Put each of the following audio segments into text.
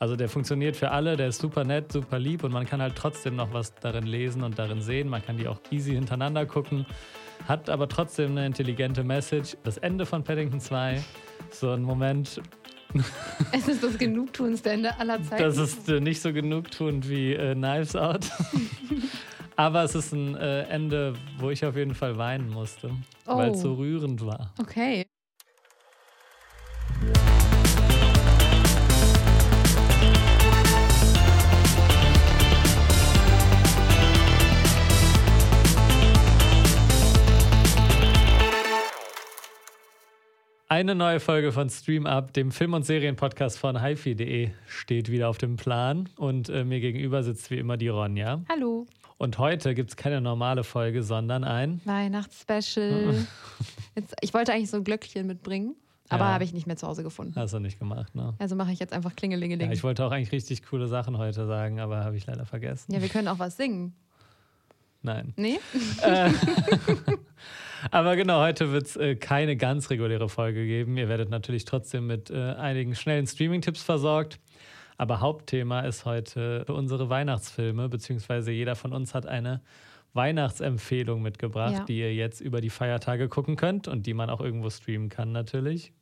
Also der funktioniert für alle, der ist super nett, super lieb und man kann halt trotzdem noch was darin lesen und darin sehen. Man kann die auch easy hintereinander gucken, hat aber trotzdem eine intelligente Message. Das Ende von Paddington 2, so ein Moment. Es ist das genugtuendste Ende aller Zeiten. Das ist äh, nicht so genugtuend wie äh, Knives Out. aber es ist ein äh, Ende, wo ich auf jeden Fall weinen musste, oh. weil es so rührend war. Okay. Eine neue Folge von Stream Up, dem Film- und Serienpodcast von hifi.de, steht wieder auf dem Plan. Und äh, mir gegenüber sitzt wie immer die Ronja. Hallo. Und heute gibt es keine normale Folge, sondern ein Weihnachtsspecial. Jetzt, ich wollte eigentlich so ein Glöckchen mitbringen. Aber ja. habe ich nicht mehr zu Hause gefunden. Hast du nicht gemacht, ne? Also mache ich jetzt einfach Klingelingeling. Ja, ich wollte auch eigentlich richtig coole Sachen heute sagen, aber habe ich leider vergessen. Ja, wir können auch was singen. Nein. Nee? Äh, Aber genau, heute wird es äh, keine ganz reguläre Folge geben. Ihr werdet natürlich trotzdem mit äh, einigen schnellen Streaming-Tipps versorgt. Aber Hauptthema ist heute unsere Weihnachtsfilme, beziehungsweise jeder von uns hat eine Weihnachtsempfehlung mitgebracht, ja. die ihr jetzt über die Feiertage gucken könnt und die man auch irgendwo streamen kann natürlich.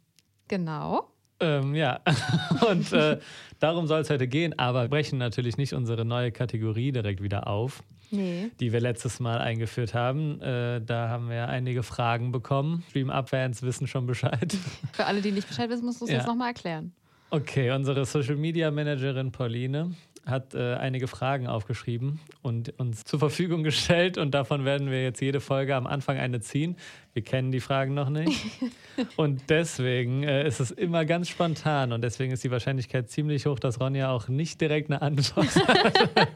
Genau. Ähm, ja, und äh, darum soll es heute gehen, aber wir brechen natürlich nicht unsere neue Kategorie direkt wieder auf, nee. die wir letztes Mal eingeführt haben. Äh, da haben wir einige Fragen bekommen. Stream-Up-Fans wissen schon Bescheid. Für alle, die nicht Bescheid wissen, musst du es ja. jetzt nochmal erklären. Okay, unsere Social-Media-Managerin Pauline hat äh, einige Fragen aufgeschrieben und uns zur Verfügung gestellt. Und davon werden wir jetzt jede Folge am Anfang eine ziehen. Wir kennen die Fragen noch nicht. und deswegen äh, ist es immer ganz spontan. Und deswegen ist die Wahrscheinlichkeit ziemlich hoch, dass Ronja auch nicht direkt eine Antwort hat.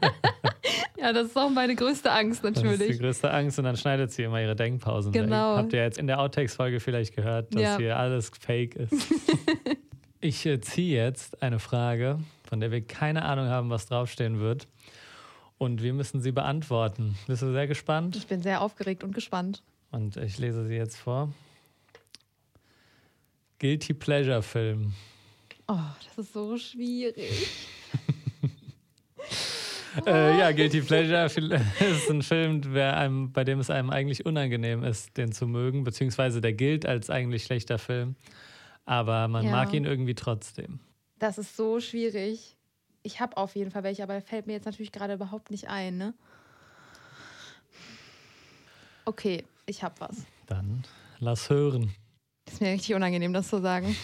ja, das ist auch meine größte Angst natürlich. Das ist die größte Angst. Und dann schneidet sie immer ihre Denkpausen genau. weg. Habt ihr jetzt in der Outtakes-Folge vielleicht gehört, dass ja. hier alles fake ist? ich äh, ziehe jetzt eine Frage von der wir keine Ahnung haben, was draufstehen wird. Und wir müssen sie beantworten. Bist du sehr gespannt? Ich bin sehr aufgeregt und gespannt. Und ich lese sie jetzt vor. Guilty Pleasure Film. Oh, das ist so schwierig. äh, ja, Guilty Pleasure ist ein Film, einem, bei dem es einem eigentlich unangenehm ist, den zu mögen, beziehungsweise der gilt als eigentlich schlechter Film. Aber man ja. mag ihn irgendwie trotzdem. Das ist so schwierig. Ich habe auf jeden Fall welche, aber fällt mir jetzt natürlich gerade überhaupt nicht ein. Ne? Okay, ich habe was. Dann lass hören. Ist mir richtig unangenehm, das zu sagen.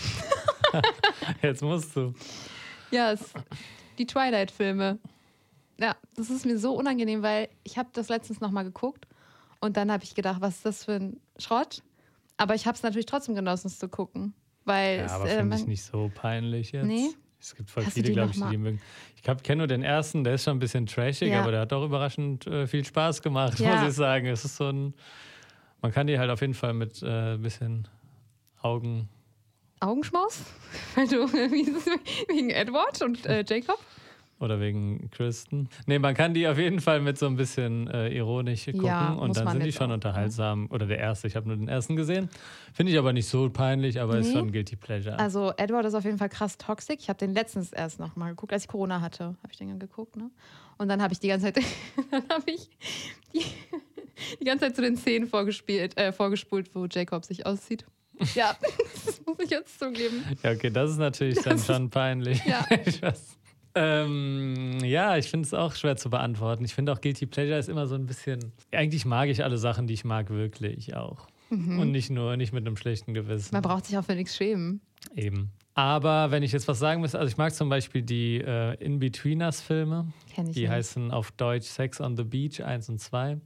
jetzt musst du. Ja, es, die Twilight-Filme. Ja, das ist mir so unangenehm, weil ich habe das letztens nochmal geguckt und dann habe ich gedacht, was ist das für ein Schrott? Aber ich habe es natürlich trotzdem genossen, es zu gucken. Weil ja, es, aber äh, finde ich nicht so peinlich jetzt. Nee? Es gibt voll Hast viele, glaube ich, die, die mögen. Ich kenne nur den ersten, der ist schon ein bisschen trashig, ja. aber der hat auch überraschend äh, viel Spaß gemacht, ja. muss ich sagen. Es ist so ein. Man kann die halt auf jeden Fall mit äh, ein bisschen Augen. Augenschmaus? Weil du wegen Edward und äh, Jacob? Oder wegen Kristen. Nee, man kann die auf jeden Fall mit so ein bisschen äh, ironisch gucken ja, und dann sind die schon auch. unterhaltsam. Oder der erste, ich habe nur den ersten gesehen. Finde ich aber nicht so peinlich, aber nee. ist schon Guilty Pleasure. Also Edward ist auf jeden Fall krass toxisch. Ich habe den letztens erst noch mal geguckt, als ich Corona hatte, habe ich den dann geguckt. Ne? Und dann habe ich die ganze Zeit, dann habe ich die, die, ganze Zeit zu den Szenen vorgespielt, äh, vorgespult, wo Jacob sich auszieht. Ja, das muss ich jetzt zugeben. Ja, okay, das ist natürlich dann schon peinlich. Ja. ich weiß. Ähm, ja, ich finde es auch schwer zu beantworten. Ich finde auch Guilty Pleasure ist immer so ein bisschen. Eigentlich mag ich alle Sachen, die ich mag, wirklich auch. Mhm. Und nicht nur, nicht mit einem schlechten Gewissen. Man braucht sich auch für nichts schämen. Eben. Aber wenn ich jetzt was sagen müsste, also ich mag zum Beispiel die äh, In-Betweeners-Filme. Kenn ich Die nicht. heißen auf Deutsch Sex on the Beach 1 und 2.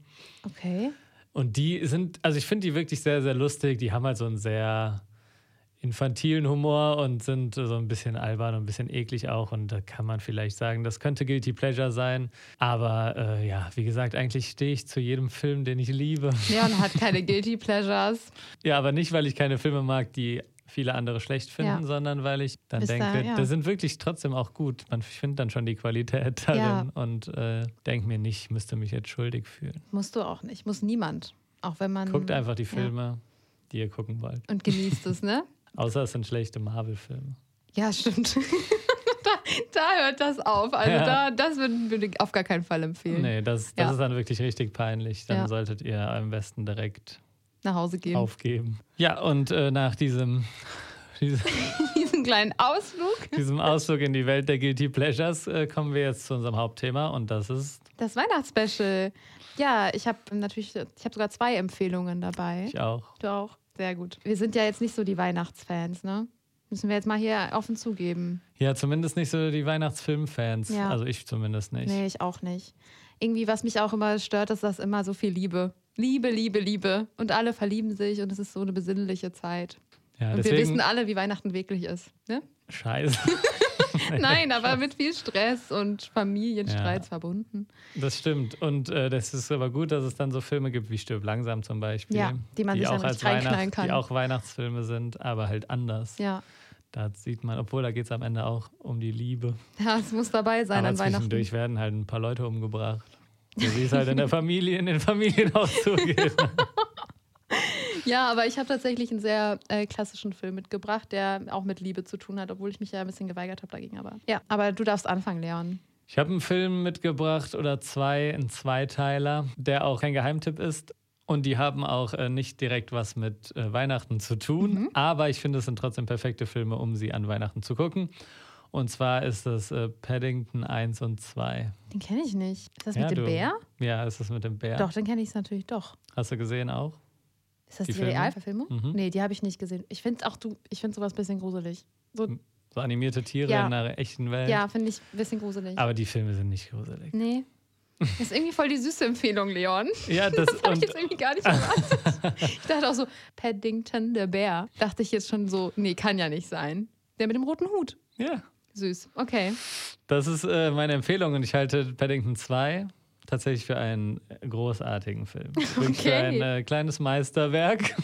Okay. Und die sind, also ich finde die wirklich sehr, sehr lustig. Die haben halt so einen sehr infantilen Humor und sind so ein bisschen albern und ein bisschen eklig auch. Und da kann man vielleicht sagen, das könnte Guilty Pleasure sein. Aber äh, ja, wie gesagt, eigentlich stehe ich zu jedem Film, den ich liebe. Leon hat keine Guilty Pleasures. ja, aber nicht, weil ich keine Filme mag, die viele andere schlecht finden, ja. sondern weil ich dann Bis denke, da, ja. das sind wirklich trotzdem auch gut. Man findet dann schon die Qualität darin ja. und äh, denke mir nicht, ich müsste mich jetzt schuldig fühlen. Musst du auch nicht, muss niemand. Auch wenn man. Guckt einfach die Filme, die ihr gucken wollt. Und genießt es, ne? Außer es sind schlechte Marvel-Filme. Ja, stimmt. da, da hört das auf. Also Ja. da, das würde würd ich auf gar keinen Fall empfehlen. Nee, das, das Ja. ist dann wirklich richtig peinlich. Dann Ja. solltet ihr am besten direkt Nach Hause gehen. aufgeben. Ja, und äh, nach diesem, diesem, Diesen kleinen Ausflug. diesem Ausflug in die Welt der Guilty Pleasures äh, kommen wir jetzt zu unserem Hauptthema und das ist Das Weihnachtsspecial. Ja, ich habe natürlich, ich habe sogar zwei Empfehlungen dabei. ich auch. Du auch. Sehr gut. Wir sind ja jetzt nicht so die Weihnachtsfans, ne? Müssen wir jetzt mal hier offen zugeben. Ja, zumindest nicht so die Weihnachtsfilmfans. Ja. Also ich zumindest nicht. Nee, ich auch nicht. Irgendwie, was mich auch immer stört, ist, dass immer so viel Liebe. Liebe, Liebe, Liebe. Und alle verlieben sich und es ist so eine besinnliche Zeit. Ja, und wir deswegen, wissen alle, wie Weihnachten wirklich ist. Ne? Scheiße. Nein, aber mit viel Stress und Familienstreits Ja. verbunden. Das stimmt. Und äh, das ist aber gut, dass es dann so Filme gibt wie Stirb langsam zum Beispiel. Ja, die man sich dann auch als reinknallen kann. Die auch Weihnachtsfilme sind, aber halt anders. Ja. Da sieht man, obwohl da geht es am Ende auch um die Liebe. Ja, es muss dabei sein aber an Weihnachten. zwischendurch werden halt ein paar Leute umgebracht. So wie es halt in der Familie, in den Familien auch zugeht. Ja, aber ich habe tatsächlich einen sehr äh, klassischen Film mitgebracht, der auch mit Liebe zu tun hat, obwohl ich mich ja ein bisschen geweigert habe dagegen. Aber ja, aber du darfst anfangen, Leon. Ich habe einen Film mitgebracht oder zwei, ein Zweiteiler, der auch kein Geheimtipp ist. Und die haben auch äh, nicht direkt was mit äh, Weihnachten zu tun. Mhm. Aber ich finde, es sind trotzdem perfekte Filme, um sie an Weihnachten zu gucken. Und zwar ist das äh, Paddington 1 und 2. Den kenne ich nicht. Ist das Ja, mit dem du- Bär? Ja, ist das mit dem Bär? Doch, den kenne ich natürlich doch. Hast du gesehen auch? Ist das Die die? Realverfilmung? Mhm. Nee, die habe ich nicht gesehen. Ich finde auch du, ich finde sowas ein bisschen gruselig. So, So animierte Tiere Ja. in einer echten Welt. ja, finde ich ein bisschen gruselig. Aber die Filme sind nicht gruselig. nee. Das ist irgendwie voll die süße Empfehlung, Leon. Ja, das, Das habe ich jetzt irgendwie gar nicht erwartet. ich dachte auch so, Paddington, der Bär. Dachte ich jetzt schon so, nee, kann ja nicht sein. Der mit dem roten Hut. ja, Süß. Okay. das ist äh, meine Empfehlung und ich halte Paddington 2 tatsächlich für einen großartigen Film. Wirklich für Okay. ein äh, kleines Meisterwerk.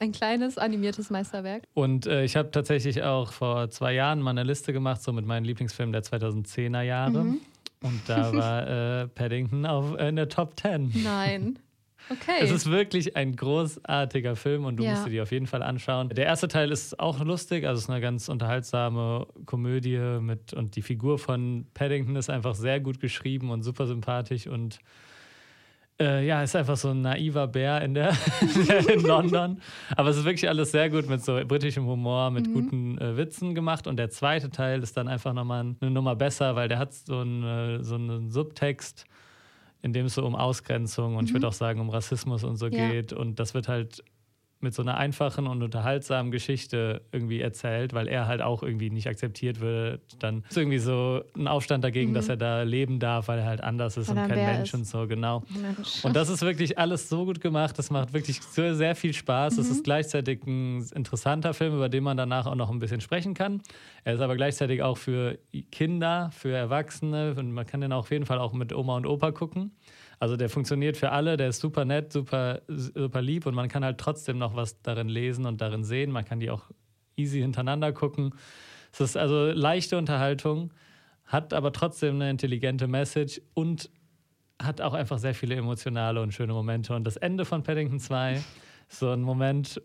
Ein kleines animiertes Meisterwerk. Und äh, ich habe tatsächlich auch vor zwei Jahren mal eine Liste gemacht, so mit meinen Lieblingsfilmen der 2010er Jahre. Mhm. Und da war äh, Paddington auf, äh, in der Top 10. Nein. Okay. Es ist wirklich ein großartiger Film und du Ja. musst dir die auf jeden Fall anschauen. Der erste Teil ist auch lustig, also es ist eine ganz unterhaltsame Komödie mit und die Figur von Paddington ist einfach sehr gut geschrieben und super sympathisch und äh, ja, ist einfach so ein naiver Bär in, der, in London. Aber es ist wirklich alles sehr gut mit so britischem Humor, mit guten äh, Witzen gemacht. Und der zweite Teil ist dann einfach nochmal eine Nummer besser, weil der hat so einen, äh, so einen Subtext, in dem es so um Ausgrenzung und ich würde auch sagen um Rassismus und so Ja. geht. Und das wird halt mit so einer einfachen und unterhaltsamen Geschichte irgendwie erzählt, weil er halt auch irgendwie nicht akzeptiert wird. Dann ist irgendwie so ein Aufstand dagegen, dass er da leben darf, weil er halt anders ist Mhm. Weil und ein kein Mensch ist. und so, genau. Mensch. Und das ist wirklich alles so gut gemacht. Das macht wirklich so sehr viel Spaß. Es Mhm. ist gleichzeitig ein interessanter Film, über den man danach auch noch ein bisschen sprechen kann. Er ist aber gleichzeitig auch für Kinder, für Erwachsene und man kann den auf jeden Fall auch mit Oma und Opa gucken. Also der funktioniert für alle, der ist super nett, super, super lieb und man kann halt trotzdem noch was darin lesen und darin sehen. Man kann die auch easy hintereinander gucken. Es ist also leichte Unterhaltung, hat aber trotzdem eine intelligente Message und hat auch einfach sehr viele emotionale und schöne Momente. Und das Ende von Paddington 2 ist so ein Moment,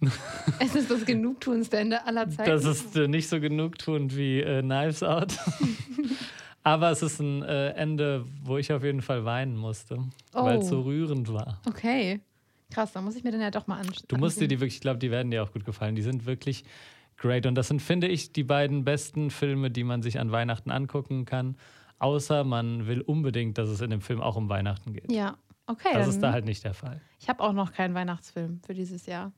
es ist das genugtuendste Ende aller Zeiten. das ist äh, nicht so genugtuend wie äh, Knives Out. Aber es ist ein äh, Ende, wo ich auf jeden Fall weinen musste, weil es Oh. so rührend war. okay. Krass, dann muss ich mir den ja doch mal anschauen. Du musst dir die wirklich, ich glaube, die werden dir auch gut gefallen. Die sind wirklich great. Und das sind, finde ich, die beiden besten Filme, die man sich an Weihnachten angucken kann. Außer man will unbedingt, dass es in dem Film auch um Weihnachten geht. Ja, okay. Das dann, ist da halt nicht der Fall. Ich habe auch noch keinen Weihnachtsfilm für dieses Jahr.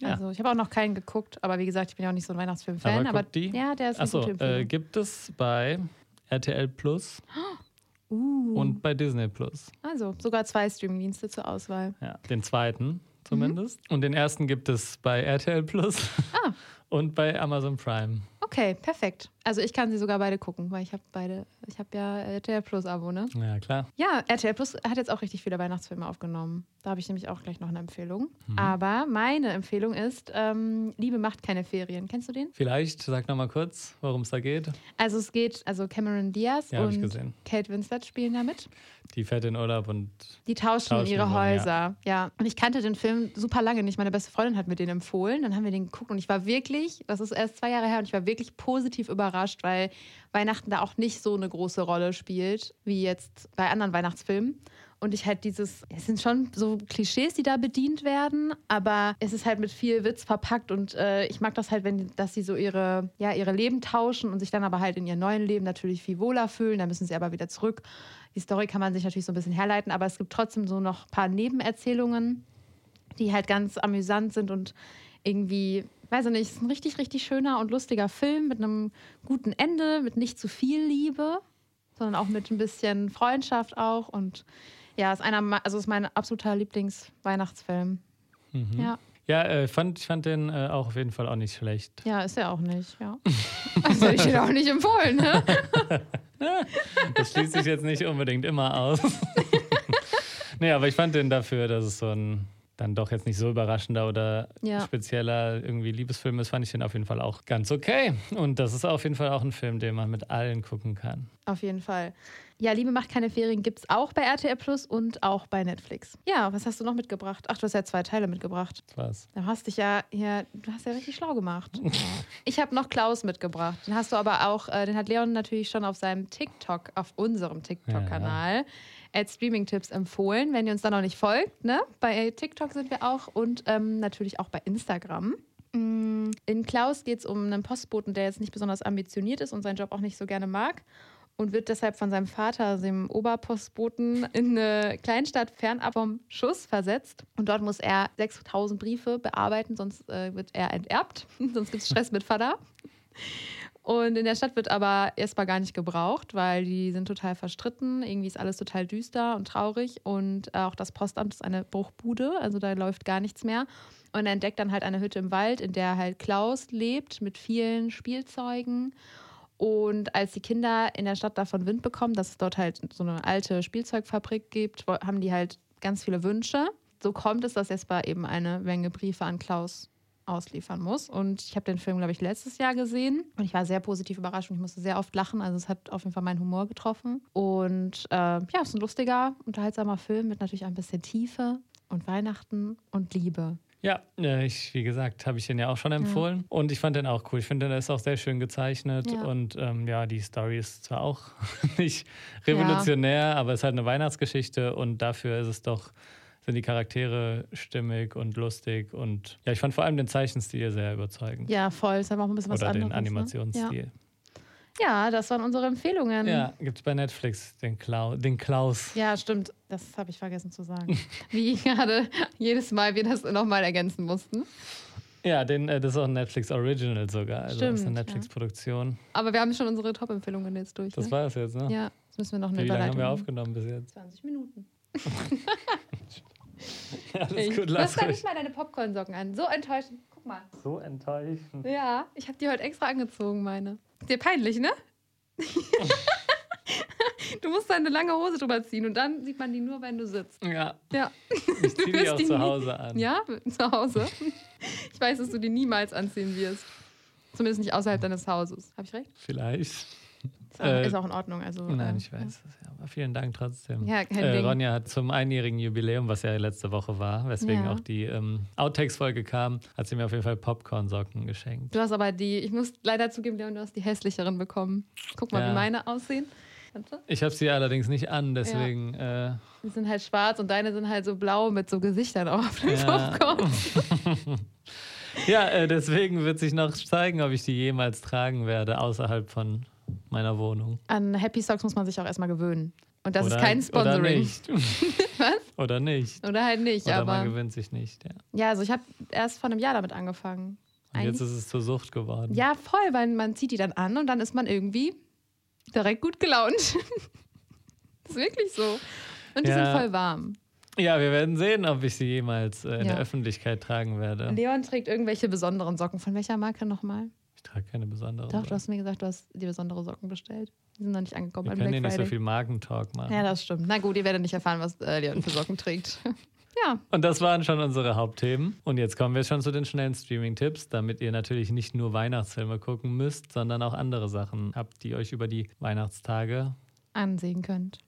Ja. Also ich habe auch noch keinen geguckt, aber wie gesagt, ich bin ja auch nicht so ein Weihnachtsfilm-Fan. Aber Aber, die. ja, der ist eine Achso, äh, gibt es bei RTL Plus uh, und bei Disney Plus. also sogar zwei Streamingdienste zur Auswahl. Ja, den zweiten zumindest. Und den ersten gibt es bei RTL Plus Ah. und bei Amazon Prime. Okay, perfekt. Also ich kann sie sogar beide gucken, weil ich habe beide, ich habe ja RTL Plus Abo, ne? Ja, klar. Ja, RTL Plus hat jetzt auch richtig viele Weihnachtsfilme aufgenommen. Da habe ich nämlich auch gleich noch eine Empfehlung. Mhm. Aber meine Empfehlung ist ähm, Liebe macht keine Ferien. Kennst du den? Vielleicht sag noch mal kurz, worum es da geht. Also es geht, also Cameron Diaz Ja, und. Kate Winslet spielen da mit. Die fährt in Urlaub und Die tauschen, Tauschen ihre Häuser. Ja. Und ich kannte den Film super lange nicht. Meine beste Freundin hat mir den empfohlen. Dann haben wir den geguckt und ich war wirklich, das ist erst zwei Jahre her, und ich war wirklich positiv überrascht, weil Weihnachten da auch nicht so eine große Rolle spielt, wie jetzt bei anderen Weihnachtsfilmen. Und ich halt dieses, es sind schon so Klischees, die da bedient werden, aber es ist halt mit viel Witz verpackt und äh, ich mag das halt, wenn, dass sie so ihre, ja, ihre Leben tauschen und sich dann aber halt in ihrem neuen Leben natürlich viel wohler fühlen. Dann müssen sie aber wieder zurück. Die Story kann man sich natürlich so ein bisschen herleiten, aber es gibt trotzdem so noch ein paar Nebenerzählungen, die halt ganz amüsant sind und irgendwie, weiß ich nicht, es ist ein richtig, richtig schöner und lustiger Film mit einem guten Ende, mit nicht zu viel Liebe, sondern auch mit ein bisschen Freundschaft auch und ja, ist einer, also ist mein absoluter Lieblingsweihnachtsfilm. Mhm. Ja, Ja, äh, ich fand, ich fand den äh, auch auf jeden Fall auch nicht schlecht. ja, ist er auch nicht, ja. Also hätte ich den auch nicht empfohlen, ne? Das schließt sich jetzt nicht unbedingt immer aus. nee, aber ich fand den dafür, dass es so ein dann doch jetzt nicht so überraschender oder Ja. spezieller irgendwie Liebesfilm ist, fand ich den auf jeden Fall auch ganz okay. Und das ist auf jeden Fall auch ein Film, den man mit allen gucken kann. Auf jeden Fall. Ja, Liebe macht keine Ferien gibt es auch bei RTL Plus und auch bei Netflix. Ja, was hast du noch mitgebracht? Ach, du hast ja zwei Teile mitgebracht. War's. Du hast dich ja hier, du hast ja richtig schlau gemacht. Ich habe noch Klaus mitgebracht. Den hast du aber auch, äh, den hat Leon natürlich schon auf seinem TikTok, auf unserem TikTok-Kanal, als Streaming-Tipps empfohlen. Wenn ihr uns da noch nicht folgt, ne? Bei TikTok sind wir auch und ähm, natürlich auch bei Instagram. Mm, In Klaus geht es um einen Postboten, der jetzt nicht besonders ambitioniert ist und seinen Job auch nicht so gerne mag und wird deshalb von seinem Vater, dem Oberpostboten, in eine Kleinstadt fernab vom Schuss versetzt. Und dort muss er 6000 Briefe bearbeiten, sonst äh, wird er enterbt. sonst gibt es Stress mit Vater. Und in der Stadt wird aber erstmal gar nicht gebraucht, weil die sind total verstritten. Irgendwie ist alles total düster und traurig. Und auch das Postamt ist eine Bruchbude, also da läuft gar nichts mehr. Und er entdeckt dann halt eine Hütte im Wald, in der halt Klaus lebt mit vielen Spielzeugen. Und als die Kinder in der Stadt davon Wind bekommen, dass es dort halt so eine alte Spielzeugfabrik gibt, haben die halt ganz viele Wünsche. So kommt es, dass Jesper eben eine Menge Briefe an Klaus ausliefern muss. Und ich habe den Film, glaube ich, letztes Jahr gesehen und ich war sehr positiv überrascht und ich musste sehr oft lachen. Also es hat auf jeden Fall meinen Humor getroffen. Und äh, ja, es ist ein lustiger, unterhaltsamer Film mit natürlich ein bisschen Tiefe und Weihnachten und Liebe. Ja, ich, wie gesagt, habe ich den ja auch schon empfohlen. Und ich fand den auch cool. Ich finde, der ist auch sehr schön gezeichnet. Ja. Und ähm, ja, die Story ist zwar auch nicht revolutionär, aber es ist halt eine Weihnachtsgeschichte. Und dafür ist es doch, sind die Charaktere stimmig und lustig. Und ja, ich fand vor allem den Zeichenstil sehr überzeugend. Ja, voll. Ist einfach auch ein bisschen was Oder anderes. den Animationsstil. Ne? Ja. ja, das waren unsere Empfehlungen. Ja, gibt es bei Netflix den, Klau den Klaus. Ja, stimmt. Das habe ich vergessen zu sagen. Wie gerade jedes Mal wir das nochmal ergänzen mussten. Ja, den, äh, das ist auch ein Netflix Original sogar. Also das ist Stimmt, eine ja. Netflix-Produktion. Aber wir haben schon unsere Top-Empfehlungen jetzt durch. Das ne? war es jetzt, ne? Ja, jetzt müssen wir noch eine Wie lange haben wir machen. aufgenommen bis jetzt? 20 Minuten. Alles Ey, gut, du lass hast gar nicht mal deine Popcorn-Socken an. So enttäuschend. Guck mal. So enttäuschend. Ja, ich habe die heute extra angezogen, meine. Dir peinlich, ne? du musst deine lange Hose drüber ziehen und dann sieht man die nur, wenn du sitzt. Ja, Ja. ich ziehe die auch die zu nie- Hause an. Ja, zu Hause. Ich weiß, dass du die niemals anziehen wirst. Zumindest nicht außerhalb deines Hauses. Habe ich recht? Vielleicht. Ist auch, Äh, ist auch in Ordnung. Also, Nein, äh, ich weiß es. Ja, aber vielen Dank trotzdem. Ja, kein äh, Ding. Ronja hat zum einjährigen Jubiläum, was ja letzte Woche war, weswegen Ja. auch die ähm, Outtakes-Folge kam, hat sie mir auf jeden Fall Popcorn-Socken geschenkt. Du hast aber die, ich muss leider zugeben, Leon, du hast die hässlicheren bekommen. Guck mal, Ja. wie meine aussehen. Ich habe sie allerdings nicht an, deswegen. Äh, Die sind halt schwarz und deine sind halt so blau mit so Gesichtern auf dem Ja. Popcorn. ja, äh, deswegen wird sich noch zeigen, ob ich die jemals tragen werde, außerhalb von meiner Wohnung. An Happy Socks muss man sich auch erstmal gewöhnen. Und das oder, ist kein Sponsoring. Oder nicht. Was? Oder nicht. Oder halt nicht, Oder man aber. gewöhnt sich nicht, ja. Ja, also ich habe erst vor einem Jahr damit angefangen. Und jetzt ist es zur Sucht geworden. Ja, voll, weil man zieht die dann an und dann ist man irgendwie direkt gut gelaunt. das ist wirklich so. Und die Ja. sind voll warm. Ja, wir werden sehen, ob ich sie jemals äh, in Ja. der Öffentlichkeit tragen werde. Leon trägt irgendwelche besonderen Socken. Von welcher Marke nochmal? Trage keine besonderen. Doch, du hast mir gesagt, du hast dir besondere Socken bestellt. Die sind noch nicht angekommen wir können Black nicht so viel Markentalk machen. ja, das stimmt. Na gut, ihr werdet nicht erfahren, was äh, Leon für Socken trägt. ja, Und das waren schon unsere Hauptthemen. Und jetzt kommen wir schon zu den schnellen Streaming-Tipps, damit ihr natürlich nicht nur Weihnachtsfilme gucken müsst, sondern auch andere Sachen habt, die euch über die Weihnachtstage ansehen könnt.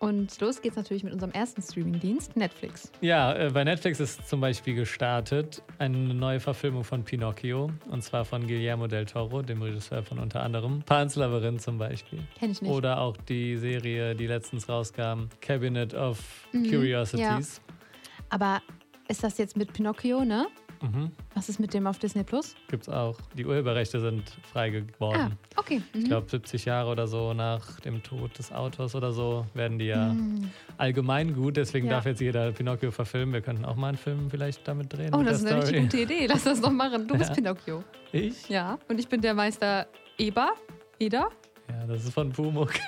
Und los geht's natürlich mit unserem ersten Streamingdienst, Netflix. Ja, äh, bei Netflix ist zum Beispiel gestartet eine neue Verfilmung von Pinocchio. Und zwar von Guillermo del Toro, dem Regisseur von unter anderem Pan's Labyrinth zum Beispiel. Kenn ich nicht. Oder auch die Serie, die letztens rauskam, Cabinet of Mhm, Curiosities. Aber ist das jetzt mit Pinocchio, ne? Mhm. Was ist mit dem auf Disney Plus? Gibt's auch. Die Urheberrechte sind frei Ah, geworden. okay. Mhm. Ich glaube, 70 Jahre oder so nach dem Tod des Autors oder so werden die ja Mhm. allgemein gut. Deswegen Ja. darf jetzt jeder Pinocchio verfilmen. Wir könnten auch mal einen Film vielleicht damit drehen. Oh, das ist eine richtig gute Idee. Lass das doch machen. Du bist Ja. Pinocchio. Ich? Ja. Und ich bin der Meister Eber. Eda? Ja, das ist von Pumuk.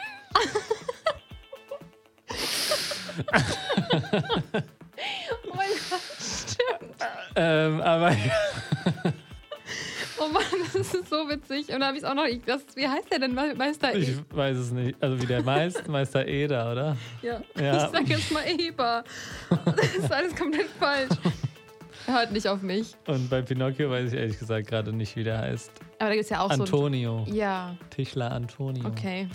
ähm, aber Oh Mann, das ist so witzig. Und da habe ich auch noch. Das, wie heißt der denn? Me- Meister ich E- weiß es nicht. Also wie der meist, Meister Eder, oder? Ja. Ja. Ich sag jetzt mal Eber. Das ist alles komplett falsch. Er hört nicht auf mich. Und bei Pinocchio weiß ich ehrlich gesagt gerade nicht, wie der heißt. Aber da gibt es ja auch Antonio. so. Ja, Tischler Antonio. okay.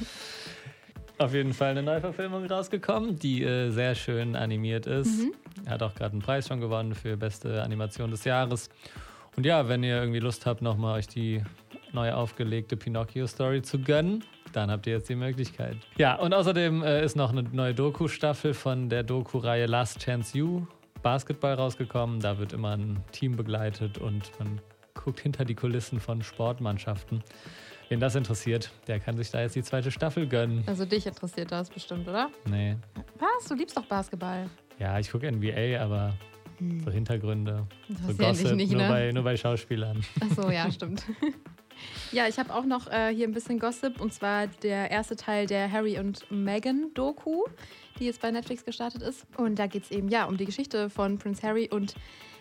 Auf jeden Fall eine Neuverfilmung rausgekommen, die äh, sehr schön animiert ist. Mhm. Hat auch gerade einen Preis schon gewonnen für beste Animation des Jahres. Und ja, wenn ihr irgendwie Lust habt, nochmal euch die neu aufgelegte Pinocchio-Story zu gönnen, dann habt ihr jetzt die Möglichkeit. Ja, und außerdem äh, ist noch eine neue Doku-Staffel von der Doku-Reihe Last Chance You Basketball rausgekommen. Da wird immer ein Team begleitet und man guckt hinter die Kulissen von Sportmannschaften. Wen das interessiert, der kann sich da jetzt die zweite Staffel gönnen. Also dich interessiert das bestimmt, oder? Nee. Was? Du liebst doch Basketball. Ja, ich gucke NBA, aber so Hintergründe, so Gossip, nicht, nur, ne? bei, nur bei Schauspielern. Ach so, ja, stimmt. Ja, ich habe auch noch äh, hier ein bisschen Gossip und zwar der erste Teil der Harry und Meghan Doku, die jetzt bei Netflix gestartet ist. Und da geht es eben ja um die Geschichte von Prince Harry und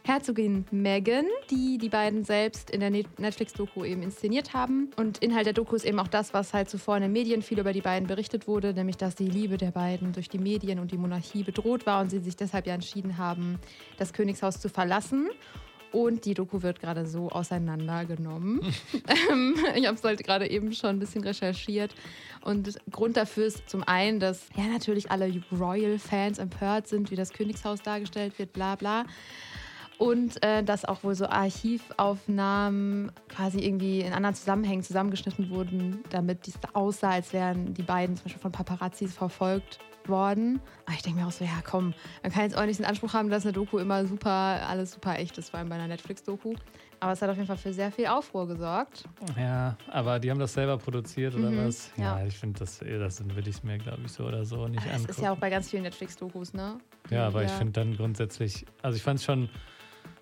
Herzogin Meghan, die die beiden selbst in der Net- Netflix-Doku eben inszeniert haben. Und Inhalt der Doku ist eben auch das, was halt zuvor in den Medien viel über die beiden berichtet wurde, nämlich dass die Liebe der beiden durch die Medien und die Monarchie bedroht war und sie sich deshalb ja entschieden haben, das Königshaus zu verlassen. Und die Doku wird gerade so auseinandergenommen. Ähm, ich habe es halt gerade eben schon ein bisschen recherchiert. Und Grund dafür ist zum einen, dass ja natürlich alle Royal-Fans empört sind, wie das Königshaus dargestellt wird, bla bla. Und äh, dass auch wohl so Archivaufnahmen quasi irgendwie in anderen Zusammenhängen zusammengeschnitten wurden, damit es aussah, als wären die beiden zum Beispiel von Paparazzis verfolgt worden. Aber ich denke mir auch so, ja komm, man kann jetzt auch nicht den Anspruch haben, dass eine Doku immer super, alles super echt ist, vor allem bei einer Netflix-Doku. Aber es hat auf jeden Fall für sehr viel Aufruhr gesorgt. Ja, aber die haben das selber produziert oder Mhm, was? Ja, ja. ich finde, das, das will ich mir, glaube ich, so oder so nicht Es angucken. ist ja auch bei ganz vielen Netflix-Dokus, ne? Ja, aber ich Ja. finde dann grundsätzlich, also ich fand es schon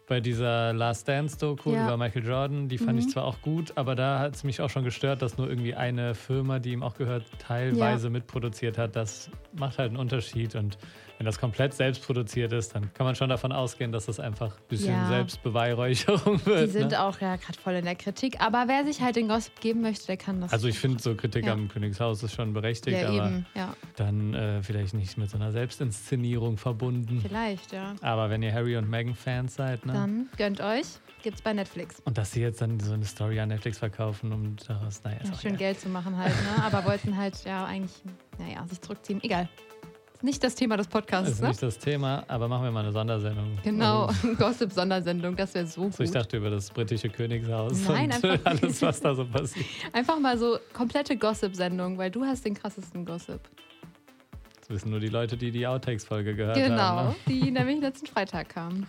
bei dieser Last Dance-Doku Ja. über Michael Jordan, die fand Mhm. ich zwar auch gut, aber da hat es mich auch schon gestört, dass nur irgendwie eine Firma, die ihm auch gehört, teilweise mitproduziert hat. Das macht halt einen Unterschied und wenn das komplett selbst produziert ist, dann kann man schon davon ausgehen, dass das einfach ein bisschen Ja. Selbstbeweihräucherung wird. Die sind ne? auch ja gerade voll in der Kritik. Aber wer sich halt den Gossip geben möchte, der kann das. Also ich finde so Kritik Ja. am Königshaus ist schon berechtigt, ja, aber eben, ja. dann äh, vielleicht nicht mit so einer Selbstinszenierung verbunden. Vielleicht, ja. Aber wenn ihr Harry und Meghan Fans seid, ne? Dann gönnt euch. Gibt's bei Netflix. Und dass sie jetzt dann so eine Story an Netflix verkaufen, um daraus, naja, ist Ja, schön egal. Geld zu machen halt, ne? Aber wollten halt ja eigentlich, naja, sich zurückziehen. Egal. Ist nicht das Thema des Das Podcasts, ist ne? nicht das Thema, aber machen wir mal eine Sondersendung. Genau, Also, Gossip-Sondersendung, das wäre so so, ich gut. dachte über das britische Königshaus Nein, und einfach- alles, was da so passiert. Einfach mal so komplette Gossip-Sendung, weil du hast den krassesten Gossip. Das wissen nur die Leute, die die Outtakes-Folge gehört Genau, haben. Ne? die nämlich letzten Freitag kam.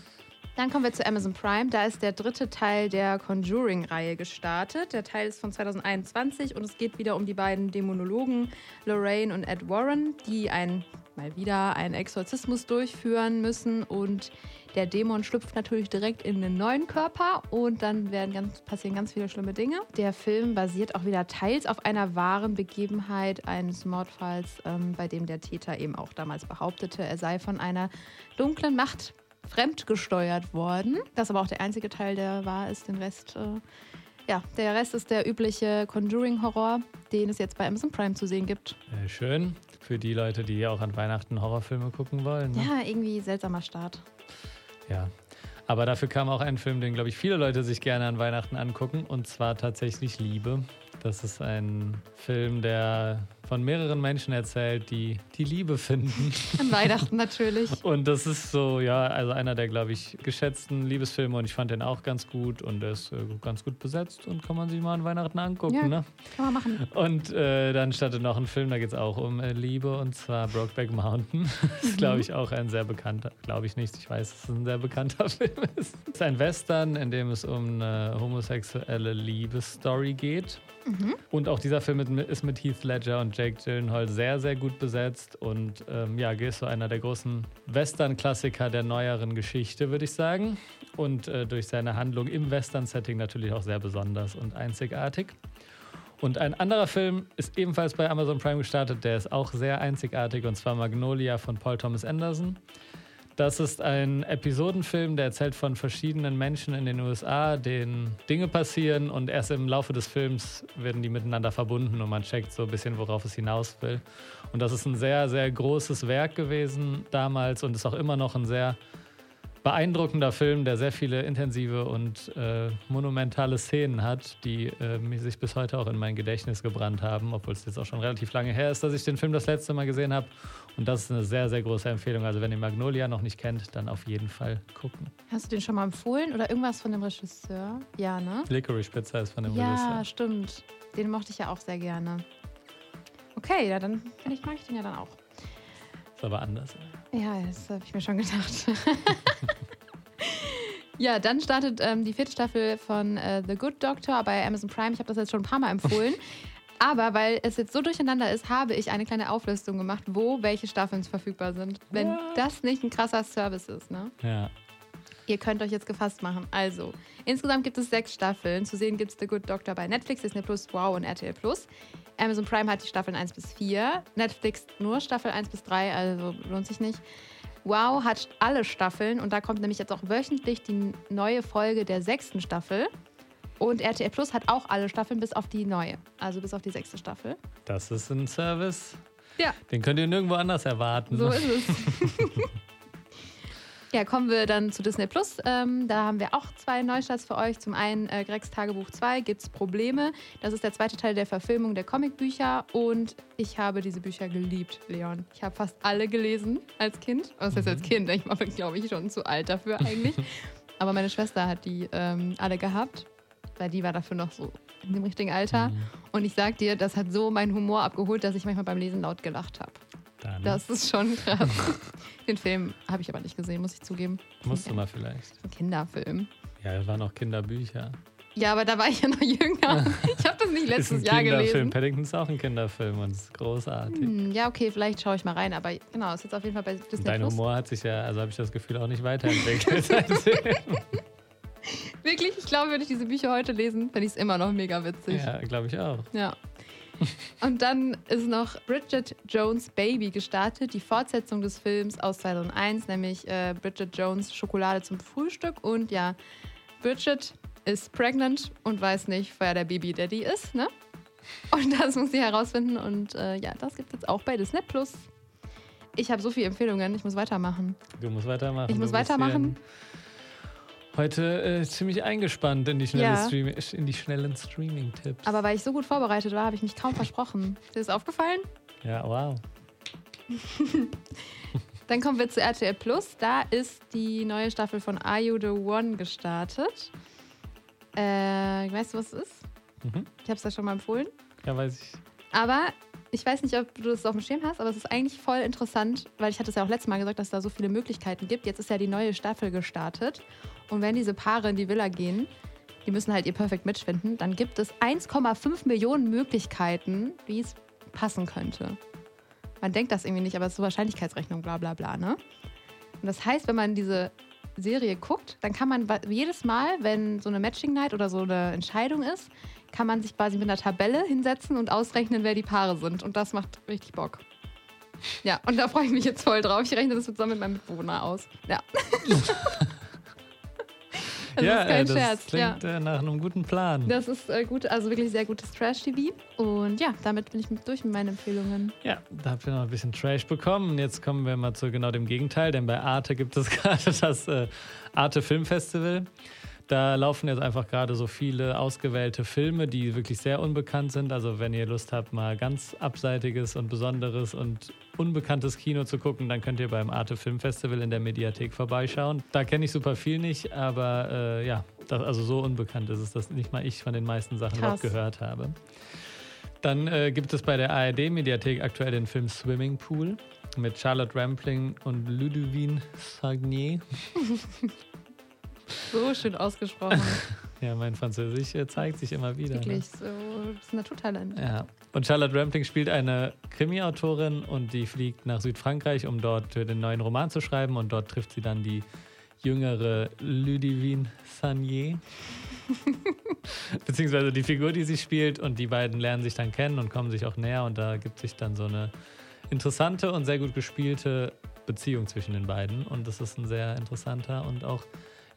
Dann kommen wir zu Amazon Prime. Da ist der dritte Teil der Conjuring-Reihe gestartet. Der Teil ist von 2021 und es geht wieder um die beiden Dämonologen Lorraine und Ed Warren, die ein, mal wieder einen Exorzismus durchführen müssen. Und der Dämon schlüpft natürlich direkt in den neuen Körper und dann werden ganz, passieren ganz viele schlimme Dinge. Der Film basiert auch wieder teils auf einer wahren Begebenheit eines Mordfalls, ähm, bei dem der Täter eben auch damals behauptete, er sei von einer dunklen Macht fremdgesteuert worden. Das aber auch der einzige Teil, der wahr ist. Den Rest, äh, ja, der Rest ist der übliche Conjuring-Horror, den es jetzt bei Amazon Prime zu sehen gibt. Äh, schön für die Leute, die auch an Weihnachten Horrorfilme gucken wollen. Ne? Ja, irgendwie seltsamer Start. Ja. Aber dafür kam auch ein Film, den, glaube ich, viele Leute sich gerne an Weihnachten angucken. Und zwar tatsächlich Liebe. Das ist ein Film, der von mehreren Menschen erzählt, die die Liebe finden. An Weihnachten natürlich. Und das ist so, ja, also einer der, glaube ich, geschätzten Liebesfilme und ich fand den auch ganz gut und der ist äh, ganz gut besetzt und kann man sich mal an Weihnachten angucken. Ja, ne? Kann man machen. Und äh, dann startet noch ein Film, da geht es auch um äh, Liebe und zwar Brokeback Mountain. Das ist, glaube ich, auch ein sehr bekannter, glaube ich nicht, ich weiß, dass es ein sehr bekannter Film ist. Es ist ein Western, in dem es um eine homosexuelle Liebesstory geht. Und auch dieser Film mit, ist mit Heath Ledger und Jake Gyllenhaal sehr, sehr gut besetzt und ähm, ja, ist so einer der großen Western-Klassiker der neueren Geschichte, würde ich sagen. Und äh, durch seine Handlung im Western-Setting natürlich auch sehr besonders und einzigartig. Und ein anderer Film ist ebenfalls bei Amazon Prime gestartet, der ist auch sehr einzigartig und zwar Magnolia von Paul Thomas Anderson. Das ist ein Episodenfilm, der erzählt von verschiedenen Menschen in den USA, denen Dinge passieren und erst im Laufe des Films werden die miteinander verbunden und man checkt so ein bisschen, worauf es hinaus will. Und das ist ein sehr, sehr großes Werk gewesen damals und ist auch immer noch ein sehr beeindruckender Film, der sehr viele intensive und äh, monumentale Szenen hat, die äh, sich bis heute auch in mein Gedächtnis gebrannt haben, obwohl es jetzt auch schon relativ lange her ist, dass ich den Film das letzte Mal gesehen habe. Und das ist eine sehr, sehr große Empfehlung. Also wenn ihr Magnolia noch nicht kennt, dann auf jeden Fall gucken. Hast du den schon mal empfohlen oder irgendwas von dem Regisseur? Ja, ne? Licorice Pizza ist von dem Ja, Regisseur. stimmt. Den mochte ich ja auch sehr gerne. Okay, ja, dann vielleicht mag ich den ja dann auch. Ist aber anders. Ja, das habe ich mir schon gedacht. ja, dann startet ähm, die vierte Staffel von äh, The Good Doctor bei Amazon Prime. Ich habe das jetzt schon ein paar Mal empfohlen. Aber weil es jetzt so durcheinander ist, habe ich eine kleine Auflistung gemacht, wo welche Staffeln verfügbar sind. Wenn What? das nicht ein krasser Service ist, ne? Ja. Ihr könnt euch jetzt gefasst machen. Also, insgesamt gibt es sechs Staffeln. Zu sehen gibt es The Good Doctor bei Netflix, Disney Plus, Wow und RTL Plus. Amazon Prime hat die Staffeln 1 bis 4. Netflix nur Staffel 1 bis 3, also lohnt sich nicht. Wow hat alle Staffeln und da kommt nämlich jetzt auch wöchentlich die neue Folge der sechsten Staffel. Und RTL Plus hat auch alle Staffeln bis auf die neue, also bis auf die sechste Staffel. Das ist ein Service. Ja. Den könnt ihr nirgendwo anders erwarten. So ist es. ja, kommen wir dann zu Disney Plus. Ähm, da haben wir auch zwei Neustarts für euch. Zum einen äh, Gregs Tagebuch 2 gibt's Probleme. Das ist der zweite Teil der Verfilmung der Comicbücher und ich habe diese Bücher geliebt, Leon. Ich habe fast alle gelesen als Kind. Was heißt als Kind? Ich war, glaube ich, schon zu alt dafür eigentlich. Aber meine Schwester hat die ähm, alle gehabt, weil die war dafür noch so in dem richtigen Alter. Mhm. Und ich sag dir, das hat so meinen Humor abgeholt, dass ich manchmal beim Lesen laut gelacht habe. Dann Das ist schon krass. Den Film habe ich aber nicht gesehen, muss ich zugeben. musst du mal vielleicht. Ein Kinderfilm. Ja, es waren auch Kinderbücher. Ja, aber da war ich ja noch jünger. Ich habe das nicht ist letztes ein Jahr Kinderfilm. gelesen. Paddington ist auch ein Kinderfilm und ist großartig. Hm, ja, okay, vielleicht schaue ich mal rein. Aber genau, ist jetzt auf jeden Fall bei Disney Dein Plus. Humor hat sich ja, also habe ich das Gefühl, auch nicht weiterentwickelt. Wirklich, ich glaube, würde ich diese Bücher heute lesen, fände ich es immer noch mega witzig. ja, glaube ich auch. Ja. Und dann ist noch Bridget Jones Baby gestartet, die Fortsetzung des Films aus 2001, nämlich äh, Bridget Jones Schokolade zum Frühstück. Und ja, Bridget ist pregnant und weiß nicht, wer der Baby Daddy ist, ne? Und das muss sie herausfinden. Und äh, ja, das gibt es jetzt auch bei Disney Plus. Ich habe so viele Empfehlungen, ich muss weitermachen. Du musst weitermachen. Ich muss weitermachen. hier Heute äh, ziemlich eingespannt in die, Ja. Stream in die schnellen Streaming-Tipps. Aber weil ich so gut vorbereitet war, habe ich mich kaum versprochen. Ist dir das aufgefallen? Ja, wow. Dann kommen wir zu RTL Plus. Da ist die neue Staffel von Are You the One gestartet. Äh, weißt du, was es ist? Mhm. Ich habe es ja schon mal empfohlen. Ja, weiß ich. Aber ich weiß nicht, ob du das auf dem Schirm hast, aber es ist eigentlich voll interessant, weil ich hatte es ja auch letztes Mal gesagt, dass es da so viele Möglichkeiten gibt. Jetzt ist ja die neue Staffel gestartet. Und wenn diese Paare in die Villa gehen, die müssen halt ihr Perfect Match finden, dann gibt es 1,5 Millionen Möglichkeiten, wie es passen könnte. Man denkt das irgendwie nicht, aber es ist so Wahrscheinlichkeitsrechnung, bla bla bla, ne? Und das heißt, wenn man diese Serie guckt, dann kann man jedes Mal, wenn so eine Matching Night oder so eine Entscheidung ist, kann man sich quasi mit einer Tabelle hinsetzen und ausrechnen, wer die Paare sind. Und das macht richtig Bock. Ja, und da freue ich mich jetzt voll drauf. Ich rechne das zusammen mit meinem Mitbewohner aus. Ja. das ja, ist kein das Scherz. Ja. klingt äh, nach einem guten Plan. Das ist äh, gut, also wirklich sehr gutes Trash-TV. Und ja, damit bin ich mit durch mit meinen Empfehlungen. Ja, da habt ihr noch ein bisschen Trash bekommen. Jetzt kommen wir mal zu genau dem Gegenteil, denn bei Arte gibt es gerade das äh, Arte Film Festival. Da laufen jetzt einfach gerade so viele ausgewählte Filme, die wirklich sehr unbekannt sind. Also wenn ihr Lust habt, mal ganz abseitiges und besonderes und unbekanntes Kino zu gucken, dann könnt ihr beim Arte Film Festival in der Mediathek vorbeischauen. Da kenne ich super viel nicht, aber äh, ja, das, also so unbekannt ist es, dass nicht mal ich von den meisten Sachen überhaupt gehört habe. Dann äh, gibt es bei der ARD-Mediathek aktuell den Film Swimming Pool mit Charlotte Rampling und Ludovine Sagnier. So schön ausgesprochen. ja, mein Französisch äh, zeigt sich immer wieder. Wirklich, ne? so das Naturtalent. Ja. Und Charlotte Rampling spielt eine Krimi-Autorin und die fliegt nach Südfrankreich, um dort den neuen Roman zu schreiben. Und dort trifft sie dann die jüngere Ludivine Sanier. Beziehungsweise die Figur, die sie spielt. Und die beiden lernen sich dann kennen und kommen sich auch näher. Und da gibt sich dann so eine interessante und sehr gut gespielte Beziehung zwischen den beiden. Und das ist ein sehr interessanter und auch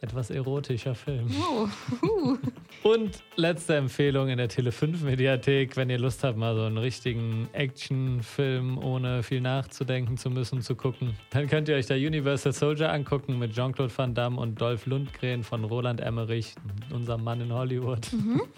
etwas erotischer Film. Oh. Uh. Und letzte Empfehlung in der Tele 5 Mediathek, wenn ihr Lust habt, mal so einen richtigen Actionfilm ohne viel nachzudenken zu müssen zu gucken, dann könnt ihr euch da Universal Soldier angucken mit Jean-Claude Van Damme und Dolph Lundgren von Roland Emmerich, unserem Mann in Hollywood. Mhm.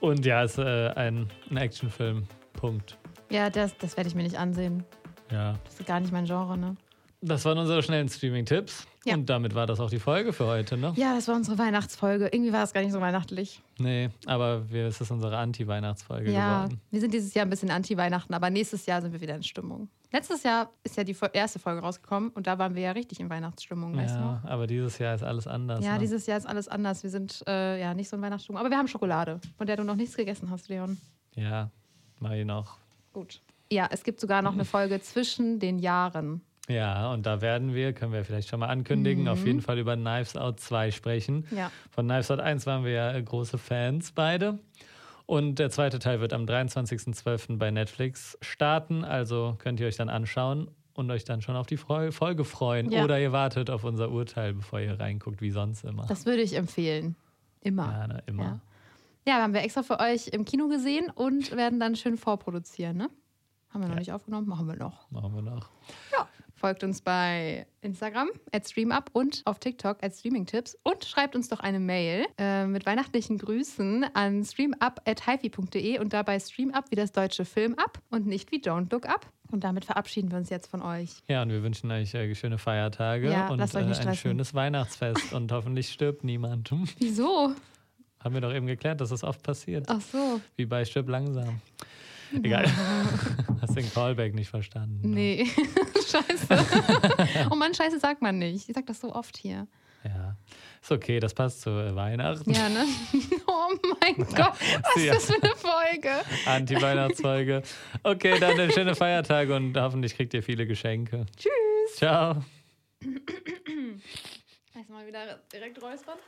Und ja, es ist äh, ein, ein Actionfilm. Punkt. Ja, das, das werde ich mir nicht ansehen. Ja. Das ist gar nicht mein Genre, ne? Das waren unsere schnellen Streaming-Tipps. Ja. Und damit war das auch die Folge für heute, ne? Ja, das war unsere Weihnachtsfolge. Irgendwie war es gar nicht so weihnachtlich. Nee, aber wir, es ist unsere Anti-Weihnachtsfolge ja, geworden. Wir sind dieses Jahr ein bisschen Anti-Weihnachten, aber nächstes Jahr sind wir wieder in Stimmung. Letztes Jahr ist ja die erste Folge rausgekommen und da waren wir ja richtig in Weihnachtsstimmung, ja, weißt du? aber dieses Jahr ist alles anders. Ja, ne? dieses Jahr ist alles anders. Wir sind äh, ja nicht so in Weihnachtsstimmung. Aber wir haben Schokolade, von der du noch nichts gegessen hast, Leon. Ja, mach ich noch. Gut. Ja, es gibt sogar noch eine Folge zwischen den Jahren. Ja, und da werden wir, können wir vielleicht schon mal ankündigen, mhm. auf jeden Fall über Knives Out 2 sprechen. Ja. Von Knives Out 1 waren wir ja große Fans beide. Und der zweite Teil wird am 23.12. bei Netflix starten. Also könnt ihr euch dann anschauen und euch dann schon auf die Folge freuen. Ja. Oder ihr wartet auf unser Urteil, bevor ihr reinguckt, wie sonst immer. Das würde ich empfehlen. Immer. Ja, ne, immer. Ja. ja, haben wir extra für euch im Kino gesehen und werden dann schön vorproduzieren, ne? Haben wir noch ja. nicht aufgenommen? Machen wir noch. Machen wir noch. Ja. Folgt uns bei Instagram at StreamUp und auf TikTok at StreamingTips und schreibt uns doch eine Mail äh, mit weihnachtlichen Grüßen an streamup.hifi.de und dabei StreamUp wie das deutsche Film ab und nicht wie Don't Look Up. Und damit verabschieden wir uns jetzt von euch. Ja, und wir wünschen euch äh, schöne Feiertage ja, und äh, ein schönes Weihnachtsfest und hoffentlich stirbt niemand. Wieso? Haben wir doch eben geklärt, dass das oft passiert. Ach so. Wie bei Stirb langsam. Egal. Hast den Callback nicht verstanden. Ne? Nee. scheiße. oh Mann, scheiße sagt man nicht. Ich sag das so oft hier. Ja. Ist okay, das passt zu Weihnachten. Ja, ne? Oh mein Gott, was ist das für eine Folge? Anti-Weihnachtsfolge. Okay, dann schöne Feiertage und hoffentlich kriegt ihr viele Geschenke. Tschüss. Ciao. Erstmal wieder direkt räuspern.